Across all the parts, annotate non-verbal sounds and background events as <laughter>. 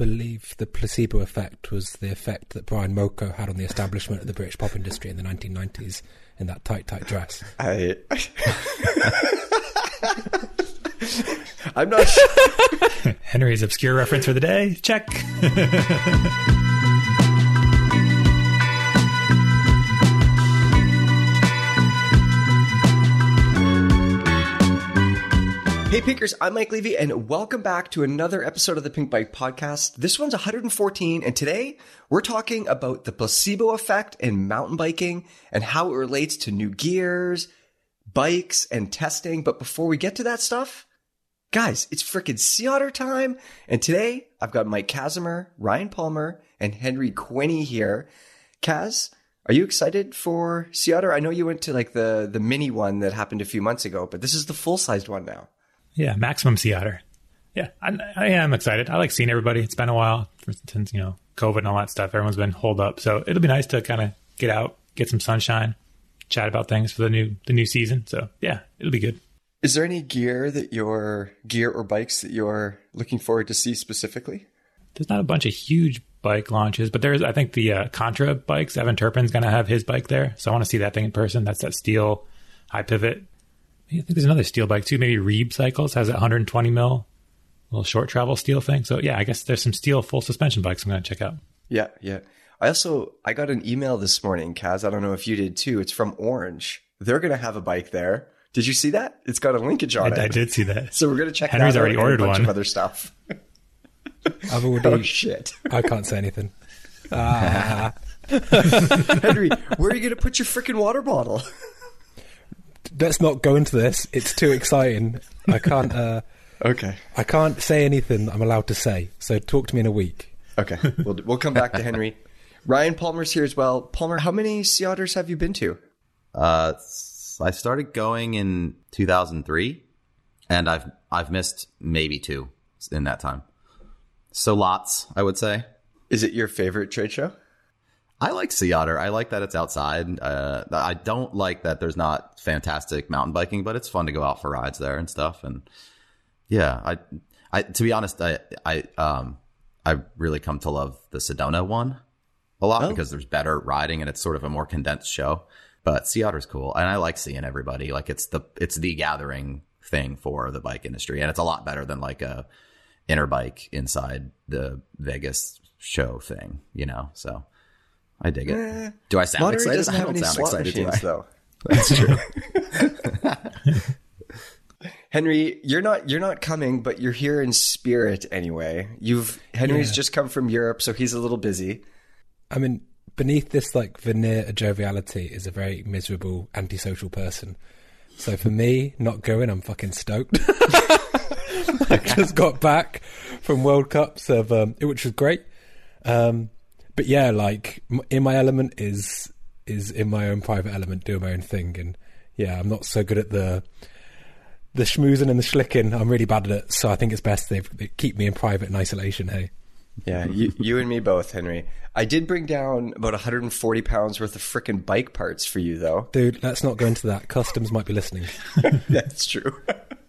believe the placebo effect was the effect that Brian Molko had on the establishment of the British pop industry in the 1990s in that tight, tight dress. I. <laughs> I'm not sure. <laughs> Henry's obscure reference for the day. Check. <laughs> Hey Pinkers, I'm Mike Levy and welcome back to another episode of the Pink Bike Podcast. This one's 114 and today we're talking about the placebo effect in mountain biking and how it relates to new gears, bikes, and testing. But before we get to that stuff, guys, it's freaking Sea Otter time. And today I've got Mike Kazimer, Ryan Palmer, and Henry Quinney here. Kaz, are you excited for Sea Otter? I know you went to like the, the mini one that happened a few months ago, but this is the full sized one now. Yeah, maximum sea otter. Yeah, I, I am excited. I like seeing everybody. It's been a while since you know COVID and all that stuff. Everyone's been holed up, so it'll be nice to kind of get out, get some sunshine, chat about things for the new the new season. So yeah, it'll be good. Is there any gear that you're gear or bikes that you're looking forward to see specifically? There's not a bunch of huge bike launches, but there's I think the uh, Contra bikes. Evan Turpin's going to have his bike there, so I want to see that thing in person. That's that steel high pivot I think there's another steel bike too. Maybe Reeb Cycles has that 120 mil little short travel steel thing. So yeah, I guess there's some steel full suspension bikes I'm going to check out. Yeah, yeah. I also I got an email this morning, Kaz. I don't know if you did too. It's from Orange. They're going to have a bike there. Did you see that? It's got a linkage on I, it. I did see that. So we're going to check. Henry's that already out ordered and a bunch one. Of other stuff. <laughs> I've already. <laughs> oh shit, I can't say anything. <laughs> Ah. Henry, where are you going to put your freaking water bottle? Let's not go into this. It's too exciting. I can't. Uh, okay. I can't say anything I'm allowed to say. So talk to me in a week. Okay. We'll we'll come back to Henry. Ryan Palmer's here as well. Palmer, how many sea otters have you been to? Uh, I started going in 2003, and I've I've missed maybe two in that time. So lots, I would say. Is it your favorite trade show? I like Sea Otter. I like that it's outside. Uh, I don't like that there's not fantastic mountain biking, but it's fun to go out for rides there and stuff. And yeah, I, I to be honest, I, I, um, I really come to love the Sedona one a lot Oh. because there's better riding and it's sort of a more condensed show. But Sea Otter's cool, and I like seeing everybody. Like it's the it's the gathering thing for the bike industry, and it's a lot better than like a Interbike inside the Vegas show thing, you know. So I dig it. Eh, Do I sound Monterey excited? I don't sound slot excited, do I? machines, though. <laughs> That's true. <laughs> Henry, you're not you're not coming, but you're here in spirit anyway. You've Henry's Yeah. just come from Europe, so he's a little busy. I mean, beneath this like veneer of joviality is a very miserable, antisocial person. So for me, not going, I'm fucking stoked. <laughs> I just got back from World Cups of um, which was great. Um, but yeah, like in my element is is in my own private element, doing my own thing, and yeah, I'm not so good at the the schmoozing and the schlicking. I'm really bad at it, so I think it's best they, they keep me in private and isolation. Hey. Yeah, you, you and me both, Henry. I did bring down about 140 pounds worth of freaking bike parts for you, though. Dude, let's not go into that. Customs might be listening. <laughs> That's true. <laughs>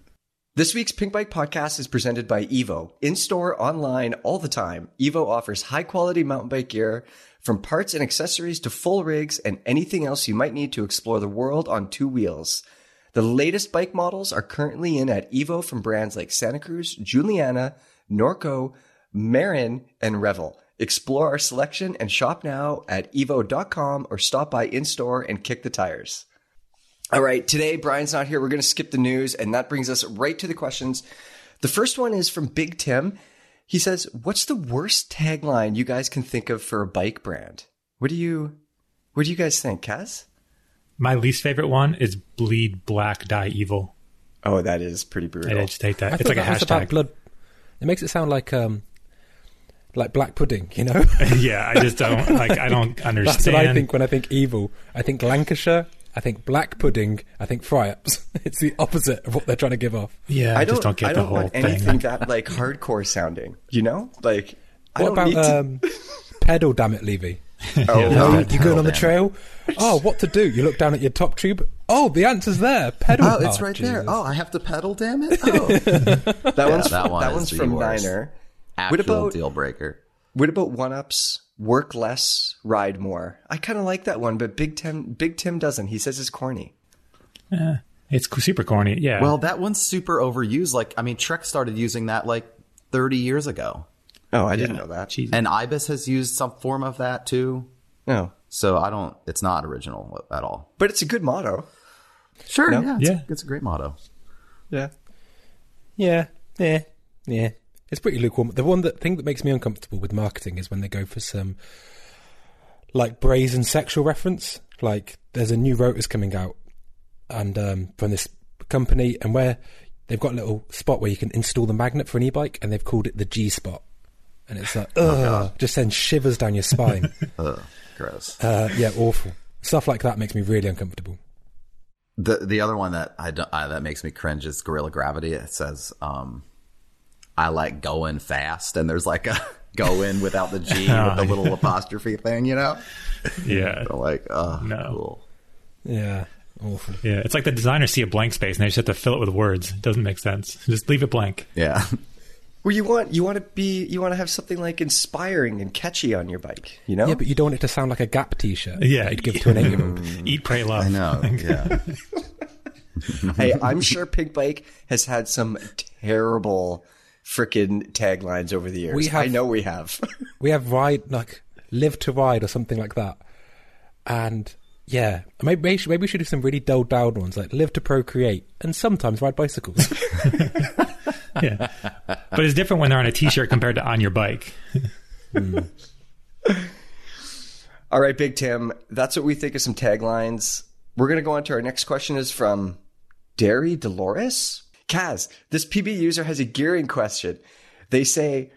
this week's Pink Bike podcast is presented by Evo. In store, online, all the time. Evo offers high quality mountain bike gear from parts and accessories to full rigs and anything else you might need to explore the world on two wheels. The latest bike models are currently in at Evo from brands like Santa Cruz, Juliana, Norco, Marin, and Revel. Explore our selection and shop now at evo.com or stop by in store and kick the tires. All right, today Brian's not here. We're going to skip the news, and that brings us right to the questions. The first one is from Big Tim. He says, "What's the worst tagline you guys can think of for a bike brand? What do you, what do you guys think, Kaz? My least favorite one is bleed black die evil. Oh, that is pretty brutal. did just take that. I it's like a that was about hashtag. blood. It makes it sound like um, like black pudding. You know, <laughs> yeah, I just don't like. I don't understand. <laughs> that's what I think when I think evil. I think Lancashire. I think black pudding. I think fry-ups. <laughs> It's the opposite of what they're trying to give off. Yeah, I, I don't, don't get I the don't whole want thing. anything that like hardcore sounding. You know, like I What don't need about to. um, pedal? Damn it, Levy. <laughs> oh, Yeah, No, you bad. going on the trail? Oh, what to do? You look down at your top tube. Oh, the answer's there. Pedal. Oh, it's right there. Oh, I have to pedal. Damn it! <laughs> Oh, that one's that one that one's the from worst. Niner. actual about- deal breaker. What about one ups? Work less, ride more. I kind of like that one, but Big Tim, Big Tim doesn't. He says it's corny. Yeah, It's super corny. Yeah. Well, that one's super overused. Like, I mean, Trek started using that like 30 years ago, Oh, I didn't know that. Jeez. and Ibis has used some form of that too. No, So I don't. It's not original at all. but it's a good motto. Sure. No? Yeah. It's, Yeah. it's a great motto. Yeah. Yeah, yeah, yeah. It's pretty lukewarm. The one that thing that makes me uncomfortable with marketing is when they go for some like brazen sexual reference. Like there's a new rotors coming out, and um, from this company, and where they've got a little spot where you can install the magnet for an e-bike, and they've called it the G spot, and it's like, ugh, just sends shivers down your spine. <laughs> Ugh, gross. uh, yeah, awful stuff like that makes me really uncomfortable. The the other one that I, don't, I that makes me cringe is Gorilla Gravity. It says, um, "I like going fast," and there's like a <laughs> go in without the G <laughs> with the little apostrophe thing. You know, yeah. I'm like, oh, No. cool. Yeah, awful. Yeah. It's like the designers see a blank space and they just have to fill it with words. It doesn't make sense. Just leave it blank. Yeah, <laughs> Well, you want you want to be you want to have something like inspiring and catchy on your bike. You know. Yeah, but you don't want it to sound like a Gap T-shirt. Yeah. you'd give to an eight-year-old. Eat, pray, love. I know. Yeah, hey, I'm sure Pink Bike has had some terrible freaking taglines over the years. We have- I know we have. <laughs> We have ride like live to ride or something like that, and yeah, maybe maybe, maybe we should do some really dulled down ones like live to procreate and sometimes ride bicycles. <laughs> Yeah. But it's different when they're on a t-shirt compared to on your bike. Hmm. All right, Big Tim, that's what we think of some taglines. We're going to go on to our next question is from Derry Dolores. Kaz, this PB user has a gearing question. They say,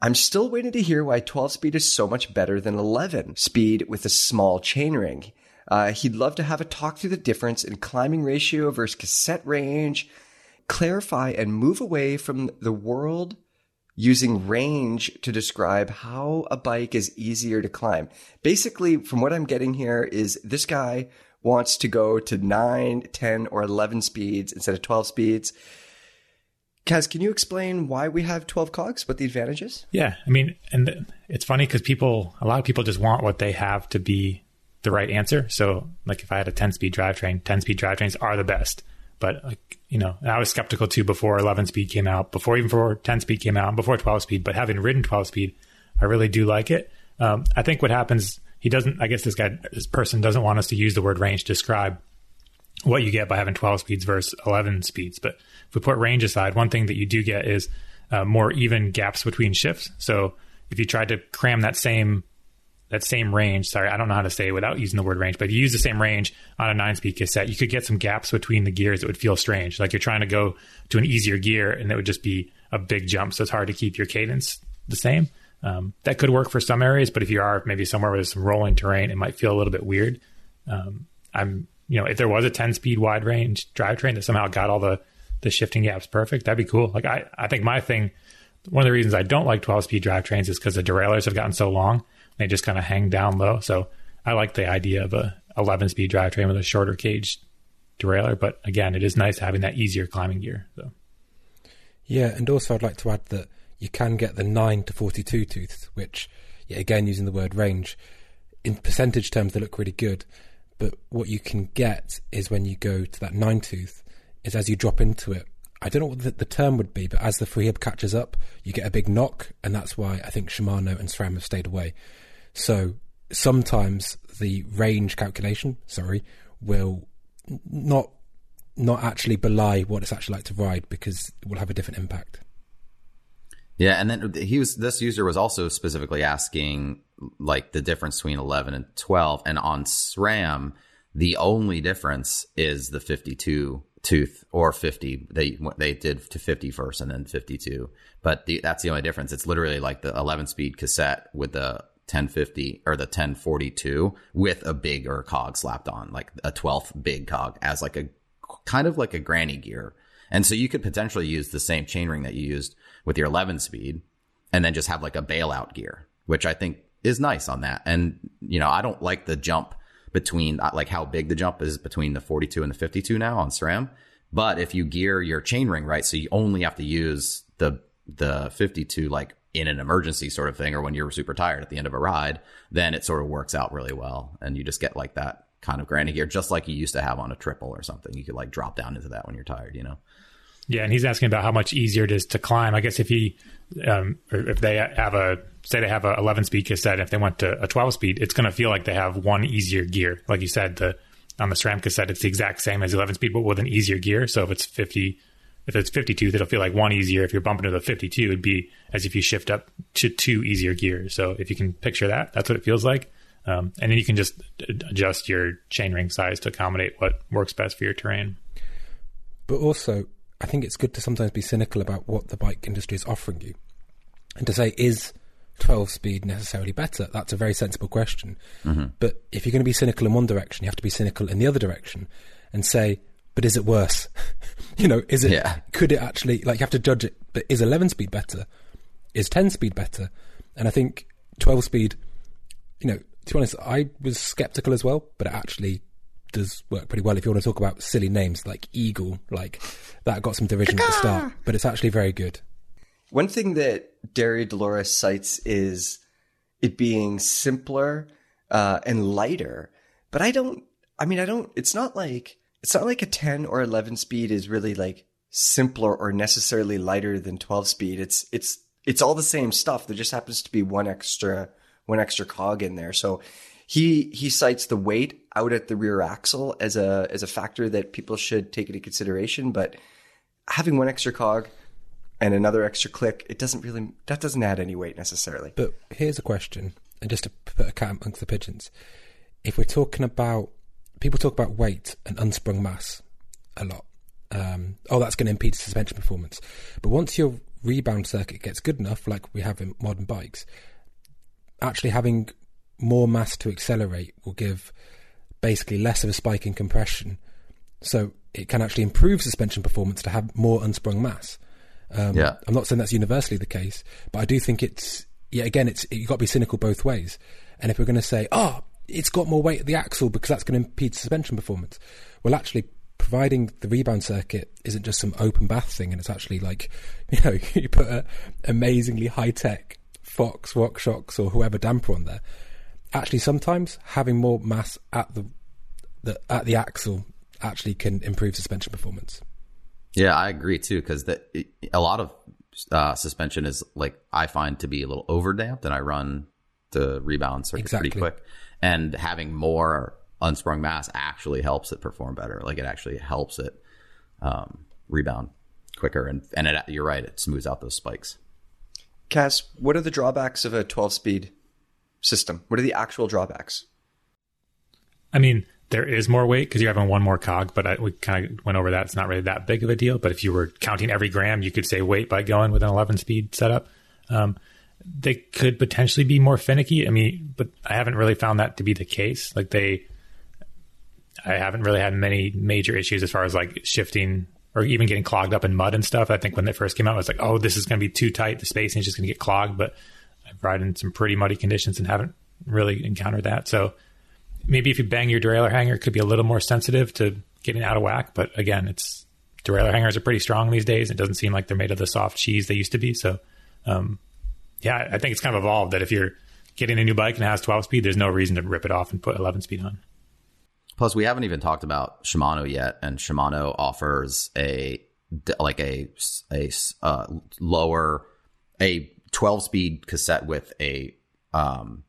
I'm still waiting to hear why 12 speed is so much better than 11 speed with a small chainring. Uh, he'd love to have a talk through the difference in climbing ratio versus cassette range, clarify and move away from the world using range to describe how a bike is easier to climb. Basically, from what I'm getting here is this guy wants to go to 9, 10, or 11 speeds instead of 12 speeds. Kaz, can you explain why we have 12 cogs? What the advantage is? Yeah, I mean, and it's funny because people, a lot of people just want what they have to be the right answer. So, like, if I had a 10 speed drivetrain, 10 speed drivetrains are the best. But, like, you know, and I was skeptical too before 11 speed came out, before even before 10 speed came out, before 12 speed. But having ridden 12 speed, I really do like it. Um, I think what happens, he doesn't, I guess this guy, this person doesn't want us to use the word range to describe what you get by having 12 speeds versus 11 speeds. But if we put range aside, one thing that you do get is uh, more even gaps between shifts. So if you tried to cram that same that same range, sorry, I don't know how to say it without using the word range, but if you use the same range on a nine speed cassette, you could get some gaps between the gears that would feel strange. Like you're trying to go to an easier gear and it would just be a big jump. So it's hard to keep your cadence the same. Um, that could work for some areas, but if you are maybe somewhere where there's some rolling terrain, it might feel a little bit weird. Um, I'm, you know, if there was a 10 speed wide range drivetrain that somehow got all the, the shifting gaps perfect, that'd be cool. Like I, I think my thing, one of the reasons I don't like 12 speed drivetrains is because the derailleurs have gotten so long. They just kind of hang down low. So I like the idea of a 11 speed drivetrain with a shorter cage derailleur. But again, it is nice having that easier climbing gear. So Yeah, and also I'd like to add that you can get the 9 to 42 tooths, which, yeah, again, using the word range, in percentage terms, they look really good. But what you can get is when you go to that 9 tooth, is as you drop into it. I don't know what the, the term would be, but as the freehub catches up, you get a big knock, and that's why I think Shimano and SRAM have stayed away. So sometimes the range calculation, sorry, will not not actually belie what it's actually like to ride because it will have a different impact. Yeah, and then he was this user was also specifically asking like the difference between 11 and 12 and on SRAM the only difference is the 52 tooth or 50 they they did to 50 first and then 52 but the, that's the only difference. It's literally like the 11 speed cassette with the 1050 or the 1042 with a bigger cog slapped on like a 12th big cog as like a kind of like a granny gear. And so you could potentially use the same chainring that you used with your 11 speed and then just have like a bailout gear, which I think is nice on that. And, you know, I don't like the jump between uh, like how big the jump is between the 42 and the 52 now on SRAM. But if you gear your chainring right, so you only have to use the, the 52 like in an emergency sort of thing or when you're super tired at the end of a ride, then it sort of works out really well. And you just get like that kind of granny gear, just like you used to have on a triple or something. You could like drop down into that when you're tired, you know? Yeah, and he's asking about how much easier it is to climb. I guess if he, um, if they have a, say they have a 11 speed cassette, if they went to a 12 speed, it's going to feel like they have one easier gear. Like you said, the on the SRAM cassette, it's the exact same as 11 speed, but with an easier gear. So if it's 50, if it's 52, it'll feel like one easier. If you're bumping to the 52, it'd be as if you shift up to two easier gears. So if you can picture that, that's what it feels like. Um, and then you can just adjust your chainring size to accommodate what works best for your terrain. But also, I think it's good to sometimes be cynical about what the bike industry is offering you. And to say, is 12 speed necessarily better? That's a very sensible question. Mm-hmm. But if you're going to be cynical in one direction, you have to be cynical in the other direction and say, but is it worse? <laughs> you know, is it, yeah. could it actually, like, you have to judge it, but is 11 speed better? Is 10 speed better? And I think 12 speed, you know, to be honest, I was skeptical as well, but it actually does work pretty well. If you want to talk about silly names like Eagle, like that got some derision at the start, but it's actually very good. One thing that Derry Dolores cites is it being simpler uh, and lighter, but I don't. I mean, I don't. It's not like it's not like a ten or eleven speed is really like simpler or necessarily lighter than twelve speed. It's it's it's all the same stuff. There just happens to be one extra one extra cog in there. So he he cites the weight out at the rear axle as a as a factor that people should take into consideration. But having one extra cog and another extra click, it doesn't really that doesn't add any weight necessarily. But here's a question, and just to put a cat amongst the pigeons, if we're talking about people talk about weight and unsprung mass a lot. Um, oh, that's going to impede suspension performance. But once your rebound circuit gets good enough, like we have in modern bikes, actually having more mass to accelerate will give basically less of a spike in compression. So it can actually improve suspension performance to have more unsprung mass. Um, yeah. I'm not saying that's universally the case, but I do think it's, yeah, again, it's, you've got to be cynical both ways. And if we're going to say, oh, it's got more weight at the axle because that's going to impede suspension performance, well, actually, providing the rebound circuit isn't just some open bath thing, and it's actually like, <laughs> you know, you put an amazingly high tech Fox, RockShox, or whoever damper on there. Actually, sometimes having more mass at the, the at the axle actually can improve suspension performance. Yeah, I agree too because a lot of uh, suspension is like I find to be a little over damped, and I run the rebound circuit exactly. pretty quick. And having more unsprung mass actually helps it perform better. Like it actually helps it um, rebound quicker, and and it, you're right, it smooths out those spikes. Kaz, what are the drawbacks of a 12 speed system? What are the actual drawbacks? I mean, there is more weight because you're having one more cog, but I, we kind of went over that. It's not really that big of a deal. But if you were counting every gram, you could say weight by going with an 11 speed setup. Um, they could potentially be more finicky. I mean, but I haven't really found that to be the case. Like they, I haven't really had many major issues as far as like shifting or even getting clogged up in mud and stuff. I think when they first came out, I was like, oh, this is going to be too tight. The spacing is just going to get clogged. But I've ridden in some pretty muddy conditions and haven't really encountered that. So maybe if you bang your derailleur hanger, it could be a little more sensitive to getting out of whack. But again, it's derailleur hangers are pretty strong these days. It doesn't seem like they're made of the soft cheese they used to be. So, um, yeah, I think it's kind of evolved that if you're getting a new bike and it has 12 speed, there's no reason to rip it off and put 11 speed on. Plus, we haven't even talked about Shimano yet, and Shimano offers a like a a uh, lower a 12 speed cassette with a um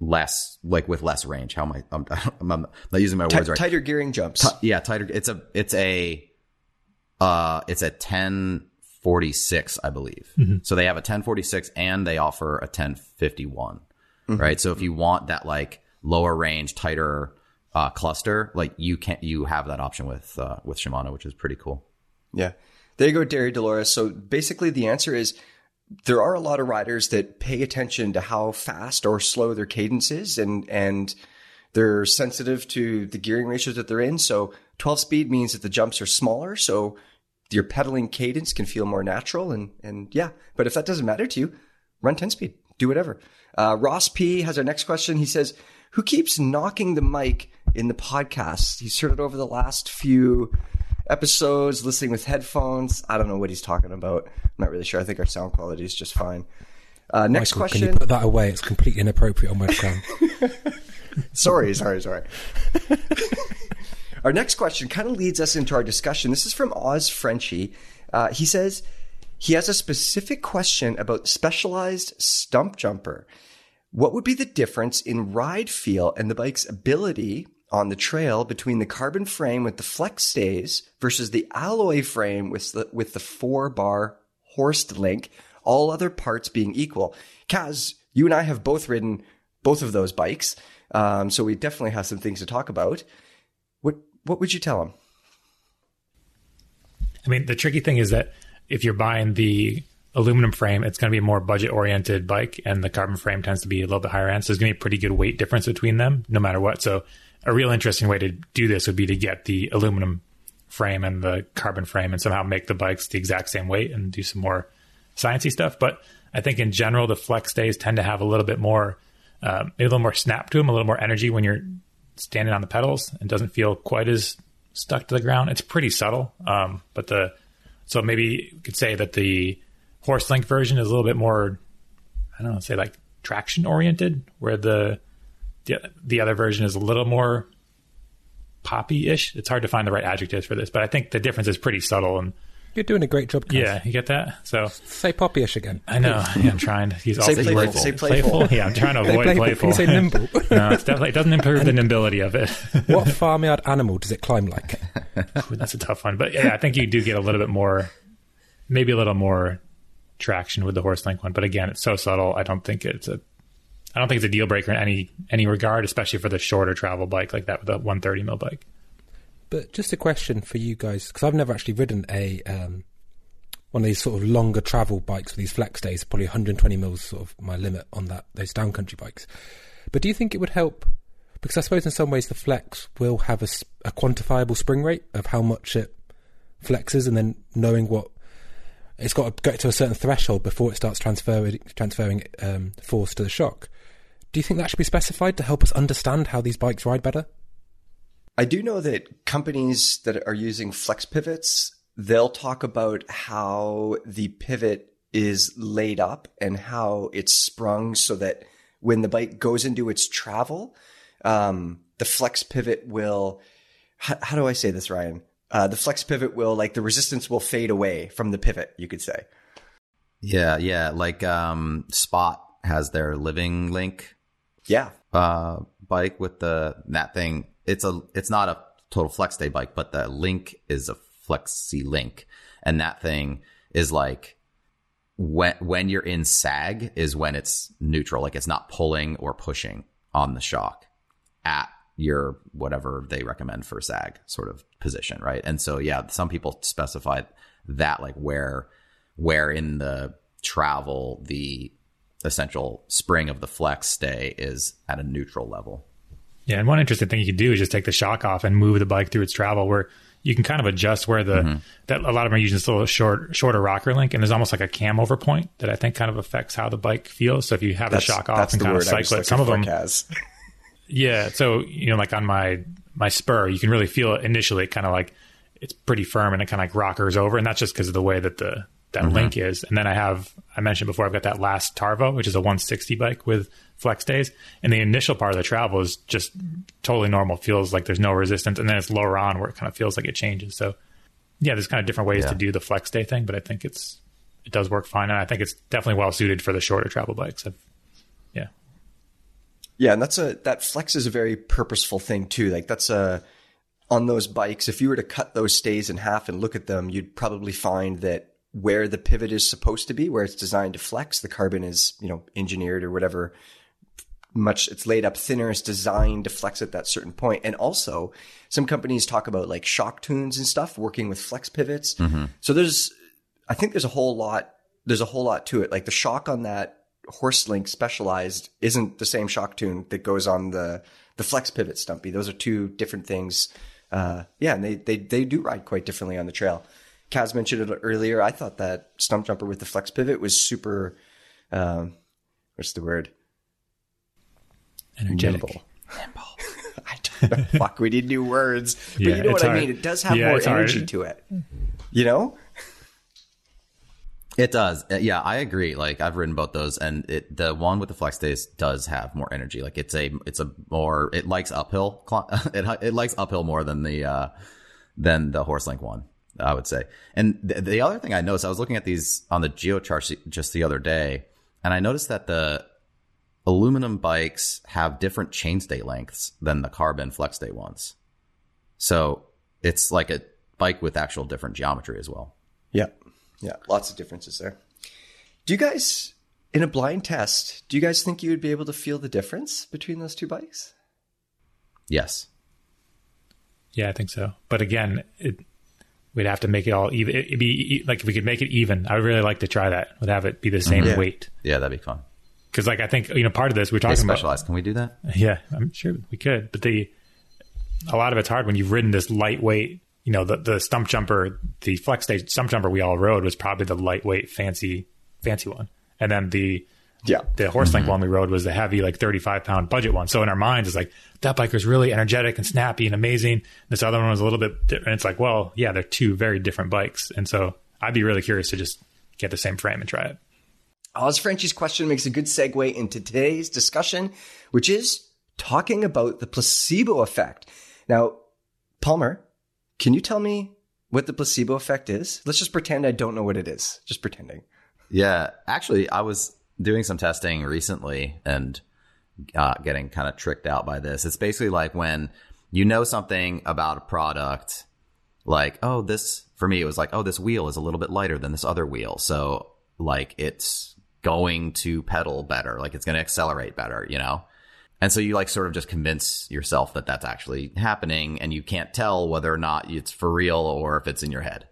less like with less range. How am I? I'm, <laughs> I'm, I'm not using my words right. Tighter gearing jumps. T- yeah, tighter. It's a it's a uh it's a 1046, I believe. Mm-hmm. So they have a 1046 and they offer a 1051. Mm-hmm. Right. So if you want that like lower range, tighter uh, cluster, like you can't you have that option with uh, with Shimano, which is pretty cool. Yeah, there you go, Derry Dolores. So basically, the answer is there are a lot of riders that pay attention to how fast or slow their cadence is, and and they're sensitive to the gearing ratios that they're in. So 12 speed means that the jumps are smaller, so your pedaling cadence can feel more natural, and and yeah. But if that doesn't matter to you, run 10 speed, do whatever. Uh, Ross P has our next question. He says, "Who keeps knocking the mic?" in the podcast. He's heard it over the last few episodes, listening with headphones. I don't know what he's talking about. I'm not really sure. I think our sound quality is just fine. Uh, next Michael, question. Can you put that away? It's completely inappropriate on webcam. <laughs> sorry, sorry, sorry. our next question kind of leads us into our discussion. This is from Oz Frenchy. Uh, he says he has a specific question about specialized stump jumper. What would be the difference in ride feel and the bike's ability on the trail between the carbon frame with the flex stays versus the alloy frame with the, with the four bar Horst link, all other parts being equal? Kaz, you and I have both ridden both of those bikes. Um, so we definitely have some things to talk about. What what would you tell him? I mean, the tricky thing is that if you're buying the aluminum frame, it's going to be a more budget oriented bike, and the carbon frame tends to be a little bit higher end. So there's going to be a pretty good weight difference between them, no matter what. So a real interesting way to do this would be to get the aluminum frame and the carbon frame and somehow make the bikes the exact same weight and do some more sciencey stuff. But I think in general, the flex stays tend to have a little bit more, uh, maybe a little more snap to them, a little more energy when you're standing on the pedals and doesn't feel quite as stuck to the ground. It's pretty subtle. Um, but the, so maybe you could say that the Horst link version is a little bit more, I don't know, say like traction oriented, where the, the, the other version is a little more poppy ish. It's hard to find the right adjectives for this, but I think the difference is pretty subtle. And You're doing a great job. Kaz. yeah, you get that? So Say poppy-ish again. I know. Yeah, I'm trying. to- He's Say also playful, playful. say playful. Yeah, I'm trying to avoid playful. playful. Can you say nimble? <laughs> no, it's definitely it doesn't improve the nimbility of it. <laughs> what farmyard animal does it climb like? <laughs> Ooh, That's a tough one, but yeah, I think you do get a little bit more, maybe a little more traction with the Horst link one. But again, it's so subtle. I don't think it's a, I don't think it's a deal breaker in any any regard, especially for the shorter travel bike like that with a 130 mil bike. But just a question for you guys, because I've never actually ridden a um, one of these sort of longer travel bikes with these flex stays. Probably 120 mils, sort of my limit on that those downcountry bikes. But do you think it would help? Because I suppose in some ways the flex will have a quantifiable spring rate of how much it flexes, and then knowing what it's got to get to a certain threshold before it starts transferring transferring um, force to the shock. Do you think that should be specified to help us understand how these bikes ride better? I do know that companies that are using flex pivots, they'll talk about how the pivot is laid up and how it's sprung so that when the bike goes into its travel, um, the flex pivot will, how, how do I say this, Ryan? Uh, the flex pivot will, like, the resistance will fade away from the pivot, you could say. Yeah, yeah. Like um, Spot has their living link Yeah. uh, bike with the that thing. It's a it's not a total flex stay bike, but the link is a flexi link, and that thing is like when when you're in sag is when it's neutral, like it's not pulling or pushing on the shock at your whatever they recommend for sag sort of position, right? And so yeah, some people specify that like where where in the travel the essential spring of the flex stay is at a neutral level. Yeah, and one interesting thing you can do is just take the shock off and move the bike through its travel, where you can kind of adjust where the mm-hmm. that a lot of them are using this little short shorter rocker link, and there's almost like a cam over point that I think kind of affects how the bike feels. So if you have the shock off and kind of word cycle it, some of them, has. <laughs> yeah. So you know, like on my my spur, you can really feel it initially, kind of like it's pretty firm and it kind of like rockers over, and that's just because of the way that the that link mm-hmm. is. And then I have I mentioned before I've got that last Tarvo, which is a 160 bike with flex stays, and the initial part of the travel is just totally normal, feels like there's no resistance, and then it's lower on where it kind of feels like it changes. So yeah, there's kind of different ways Yeah. to do the flex stay thing, but I think it's it does work fine, and I think it's definitely well suited for the shorter travel bikes. I've, yeah. Yeah, and that's a that flex is a very purposeful thing too. Like that's a on those bikes, if you were to cut those stays in half and look at them, you'd probably find that where the pivot is supposed to be, where it's designed to flex, the carbon is, you know, engineered or whatever much it's laid up thinner, it's designed to flex at that certain point. And also some companies talk about like shock tunes and stuff working with flex pivots. So there's I think there's a whole lot there's a whole lot to it. Like the shock on that Horst link specialized isn't the same shock tune that goes on the the flex pivot stumpy. Those are two different things. Uh, yeah, and they, they they do ride quite differently on the trail. Kaz mentioned it earlier. I thought that stump jumper with the flex pivot was super. Um, what's the word? Energetic. Nimble. <laughs> I, don't- know. <laughs> Fuck, we need new words. But Yeah, you know it's what I mean? It does have Yeah, more it's hard. energy to it. You know? It does. Uh, Yeah, I agree. Like I've written both those and it the one with the flex stays does have more energy. Like it's a it's a more it likes uphill <laughs> it it likes uphill more than the uh than the Horst link one, I would say. And the, the other thing I noticed I was looking at these on the geocharts just the other day and I noticed that the aluminum bikes have different chainstay lengths than the carbon flex stay ones. So, it's like a bike with actual different geometry as well. Yeah. Yeah. Lots of differences there. Do you guys, in a blind test, do you guys think you would be able to feel the difference between those two bikes? Yes. Yeah, I think so. But again, it, we'd have to make it all even. It'd be like if we could make it even. I would really like to try that. Would have it be the same Yeah. weight. Yeah, that'd be fun. Because like I think you know part of this we're talking about. specialize. Can we do that? Yeah, I'm sure we could. But the a lot of it's hard when you've ridden this lightweight. You know, the the stump jumper, the flex stay stump jumper we all rode was probably the lightweight, fancy, fancy one. And then the Yeah. the Horst link mm-hmm. one we rode was the heavy, like 35 pound budget one. So in our minds, it's like that bike was really energetic and snappy and amazing. This other one was a little bit different. It's like, well, yeah, they're two very different bikes. And so I'd be really curious to just get the same frame and try it. Uh, Oz Frenchie's question makes a good segue into today's discussion, which is talking about the placebo effect. Now, Palmer, can you tell me what the placebo effect is? Let's just pretend I don't know what it is. Just pretending. Yeah, actually, I was doing some testing recently and uh, getting kind of tricked out by this. It's basically like when you know something about a product, like, oh, this, for me, it was like, oh, this wheel is a little bit lighter than this other wheel. So, like, it's going to pedal better, like, it's going to accelerate better, you know? And so you like sort of just convince yourself that that's actually happening and you can't tell whether or not it's for real or if it's in your head.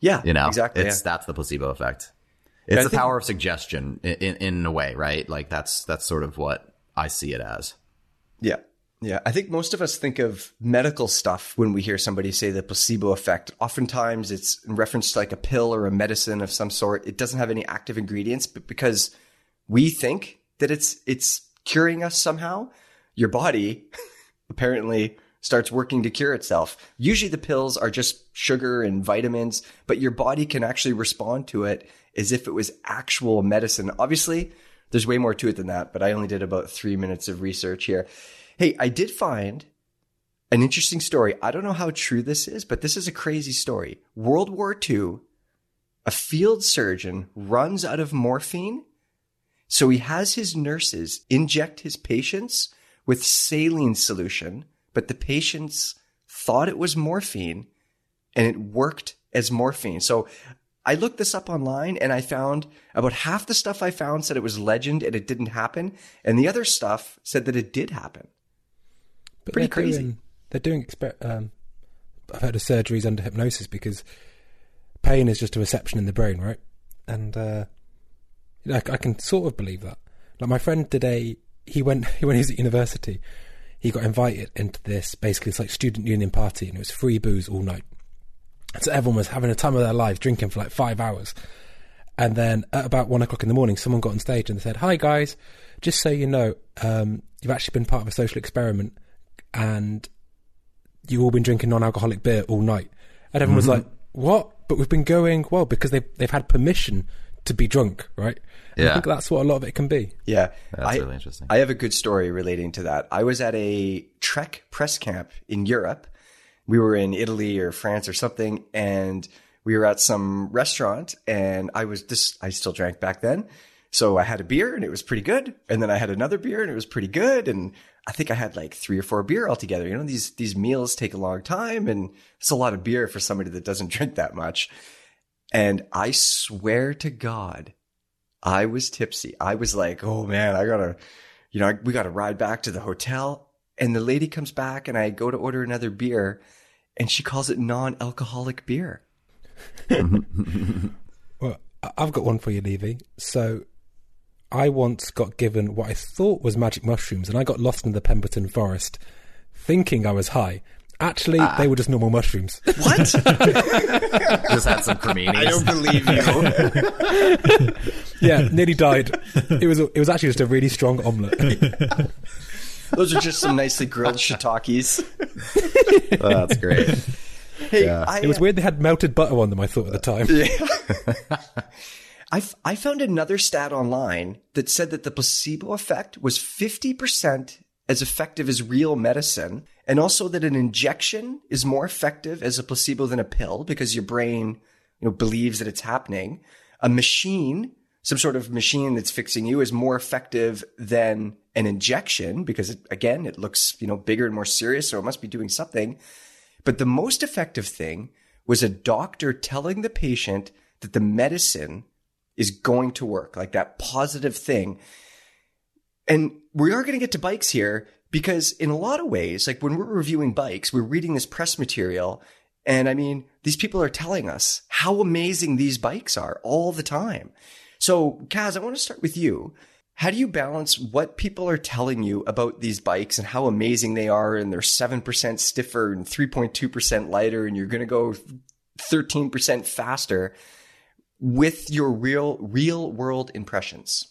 Yeah, You know, exactly. It's yeah. that's the placebo effect. It's I the think- power of suggestion in, in in a way, right? Like that's that's sort of what I see it as. Yeah. Yeah. I think most of us think of medical stuff when we hear somebody say the placebo effect. Oftentimes it's in reference to like a pill or a medicine of some sort. It doesn't have any active ingredients, but because we think that it's, it's curing us somehow, your body <laughs> apparently starts working to cure itself. Usually the pills are just sugar and vitamins, but your body can actually respond to it as if it was actual medicine. Obviously, there's way more to it than that, but I only did about three minutes of research here. Hey, I did find an interesting story. I don't know how true this is, but this is a crazy story. World War II, a field surgeon runs out of morphine. So he has his nurses inject his patients with saline solution, but the patients thought it was morphine and it worked as morphine. So I looked this up online and I found about half the stuff I found said it was legend and it didn't happen. And the other stuff said that it did happen. But Pretty they're crazy. Doing, they're doing. Exper- um, I've heard of surgeries under hypnosis because pain is just a reception in the brain, right? And uh, I, I can sort of believe that. Like my friend today, he went <laughs> when he was at university, he got invited into this basically it's like student union party, and it was free booze all night. And so everyone was having a time of their lives, drinking for like five hours. And then at about one o'clock in the morning, someone got on stage and they said, "Hi guys, just so you know, um, you've actually been part of a social experiment, and you've all been drinking non-alcoholic beer all night." And everyone was like, "What?" But we've been going well because they've they've had permission to be drunk, right? And I think that's what a lot of it can be. Yeah. That's I, really interesting. I have a good story relating to that. I was at a Trek press camp in Europe. We were in Italy or France or something, and we were at some restaurant, and I was this. I still drank back then, so I had a beer and it was pretty good, and then I had another beer and it was pretty good, and I think I had like three or four beer altogether. You know, these these meals take a long time, and it's a lot of beer for somebody that doesn't <laughs> drink that much. And I swear to God, I was tipsy. I was like, oh man, I gotta, you know, we gotta ride back to the hotel. And the lady comes back and I go to order another beer and she calls it non alcoholic beer. <laughs> Well, I- I've got one for you, Levy. So, I once got given what I thought was magic mushrooms, and I got lost in the Pemberton forest, thinking I was high. Actually, ah. they were just normal mushrooms. What? <laughs> Just had some creminis. I don't believe you. <laughs> yeah, nearly died. It was. It was actually just a really strong omelette. Those are just some nicely grilled shiitakes. <laughs> Oh, that's great. Hey, Yeah. I, It was weird they had melted butter on them, I thought at the time. <laughs> I, f- I found another stat online that said that the placebo effect was 50% as effective as real medicine, and also that an injection is more effective as a placebo than a pill because your brain you know, believes that it's happening. A machine, some sort of machine that's fixing you, is more effective than an injection because, it, again, it looks you know bigger and more serious, so it must be doing something. But the most effective thing was a doctor telling the patient that the medicine is going to work, like that positive thing. And we are going to get to bikes here because in a lot of ways, like when we're reviewing bikes, we're reading this press material. And I mean, these people are telling us how amazing these bikes are all the time. So Kaz, I want to start with you. How do you balance what people are telling you about these bikes and how amazing they are and they're 7% stiffer and 3.2% lighter and you're going to go 13% faster with your real real world impressions?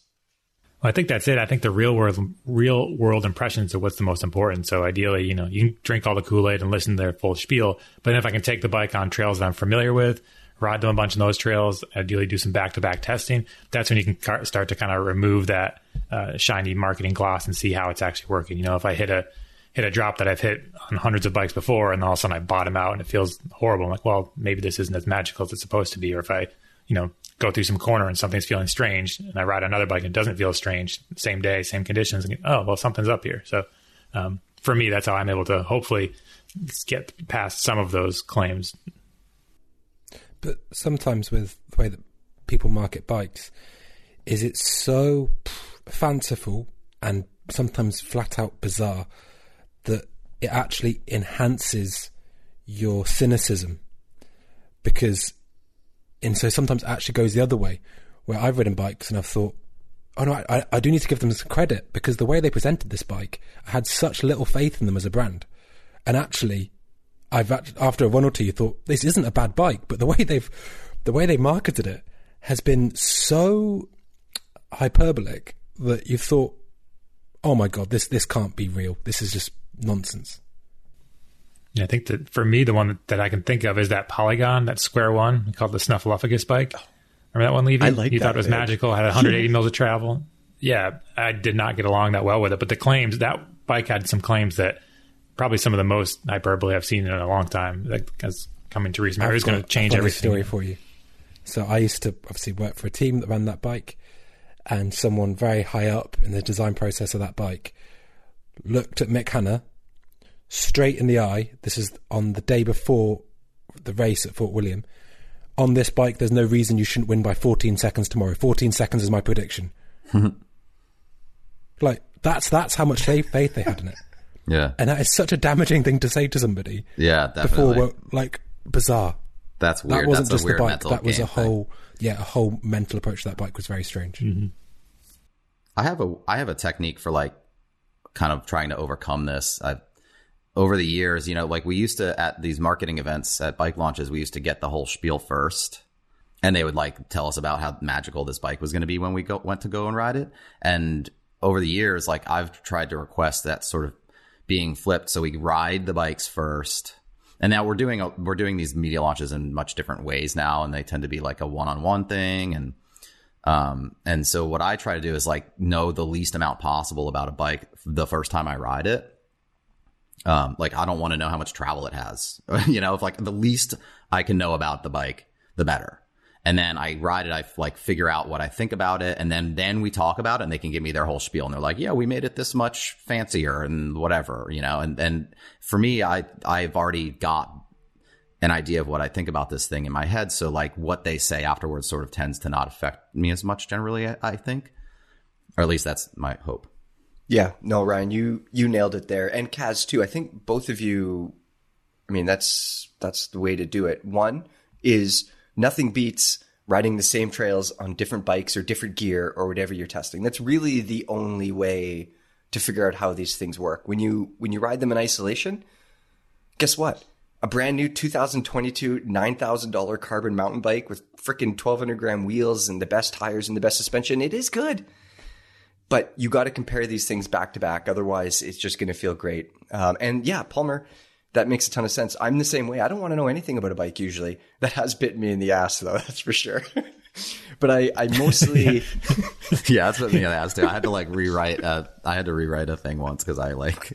Well, I think that's it. I think the real world, real world impressions are what's the most important. So ideally, you know, you can drink all the Kool Aid and listen to their full spiel. But if I can take the bike on trails that I'm familiar with, ride them a bunch of those trails, ideally do some back to back testing. That's when you can start to kind of remove that uh, shiny marketing gloss and see how it's actually working. You know, if I hit a hit a drop that I've hit on hundreds of bikes before, and all of a sudden I bottom out and it feels horrible. I'm like, well, maybe this isn't as magical as it's supposed to be. Or if I, you know, go through some corner and something's feeling strange, and I ride another bike and it doesn't feel strange, same day, same conditions, and oh, well, something's up here. So um, for me, that's how I'm able to hopefully get past some of those claims. But sometimes with the way that people market bikes, is it so fanciful and sometimes flat out bizarre that it actually enhances your cynicism? Because and so sometimes it actually goes the other way where I've ridden bikes and I've thought oh no I, I do need to give them some credit because the way they presented this bike I had such little faith in them as a brand. And actually I've act- after a run or two you thought this isn't a bad bike but the way they've the way they marketed it has been so hyperbolic that you've thought oh my god this this can't be real this is just nonsense Yeah, I think that for me, the one that I can think of is that Polygon, that square one called the Snuffleupagus bike. Remember that one, Levy? I like You that thought it was bike. magical, had 180 mils of travel. Yeah, I did not get along that well with it. But the claims, that bike had some claims that probably some of the most hyperbole I've seen in a long time. Like, as coming to Reese Mary is I've going to change I've got a everything. story for you. So I used to obviously work for a team that ran that bike, and someone very high up in the design process of that bike looked at Mick Hannah straight in the eye. This is on the day before the race at Fort William. On this bike, there's no reason you shouldn't win by 14 seconds tomorrow. 14 seconds is my prediction. <laughs> like that's that's how much faith faith they had in it, Yeah. and that is such a damaging thing to say to somebody Yeah, before. definitely. Well, like bizarre. That's weird. That wasn't That's just a weird the bike. That was a game thing. whole, yeah, a whole mental approach to that bike was very strange. Mm-hmm. I have a I have a technique for like kind of trying to overcome this. I've, over the years, you know, like we used to at these marketing events at bike launches, we used to get the whole spiel first. And they would like tell us about how magical this bike was going to be when we go went to go and ride it. And over the years, like I've tried to request that sort of being flipped so we ride the bikes first. And now we're doing a, we're doing these media launches in much different ways now, and they tend to be like a one-on-one thing, and um, and so what I try to do is like know the least amount possible about a bike the first time I ride it. Um, like I don't want to know how much travel it has. <laughs> you know, if like the least I can know about the bike, the better. And then I ride it, I like figure out what I think about it, and then then we talk about it, and they can give me their whole spiel, and they're like, "Yeah, we made it this much fancier and whatever," you know. And and for me, I I've already got an idea of what I think about this thing in my head. So like what they say afterwards sort of tends to not affect me as much generally, I, I think. Or at least that's my hope. Yeah, no, Ryan, you you nailed it there, and Kaz too. I think both of you. I mean, that's that's the way to do it. One is nothing beats riding the same trails on different bikes or different gear or whatever you're testing. That's really the only way to figure out how these things work. When you when you ride them in isolation, guess what? A brand new 2022 $9,000 carbon mountain bike with freaking 1200 gram wheels and the best tires and the best suspension. It is good but you got to compare these things back to back. Otherwise, it's just going to feel great. Um, and yeah, Palmer, that makes a ton of sense. I'm the same way. I don't want to know anything about a bike usually. <laughs> That has bitten me in the ass though, <laughs> that's for sure. <laughs> but I, I mostly, yeah, that's what me and asked too. I had to like rewrite. Uh, I had to rewrite a thing once because I like,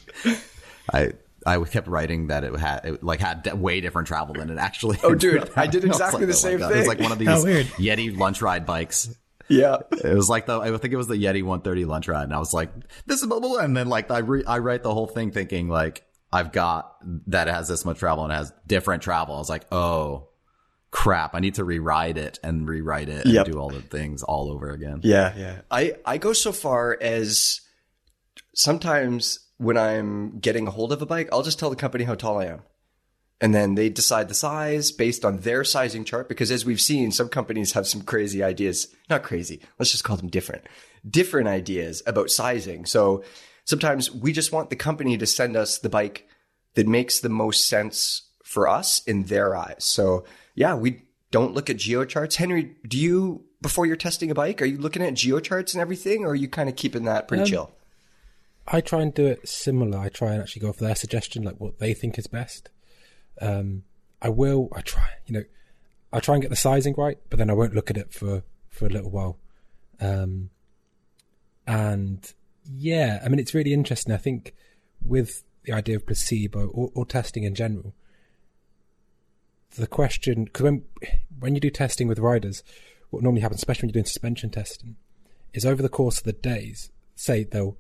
I I kept writing that it had it like had way different travel than it actually. Oh, dude, I did exactly like, the same God. thing. It was like one of these weird. Yeti lunch ride bikes. yeah, It was like the I think it was the Yeti 130 lunch ride, and I was like, "This is blah blah,", blah. and then like I re- I write the whole thing thinking like I've got that it has this much travel and it has different travel. I was like, "Oh crap, I need to rewrite it and rewrite it and Yep. do all the things all over again." yeah, yeah. I, I go so far as sometimes when I'm getting a hold of a bike, I'll just tell the company how tall I am. And then they decide the size based on their sizing chart. Because as we've seen, some companies have some crazy ideas. Not crazy. Let's just call them different. Different ideas about sizing. So sometimes we just want the company to send us the bike that makes the most sense for us in their eyes. So yeah, we don't look at geocharts. Henry, do you, before you're testing a bike, are you looking at geocharts and everything? Or are you kind of keeping that pretty chill? I try and do it similar. I try and actually go for their suggestion, like what they think is best. Um, I will. I try. You know, I try and get the sizing right, but then I won't look at it for for a little while. Um, and yeah, I mean, it's really interesting. I think with the idea of placebo or, or testing in general, the question because when when you do testing with riders, what normally happens, especially when you're doing suspension testing, is over the course of the days, say they'll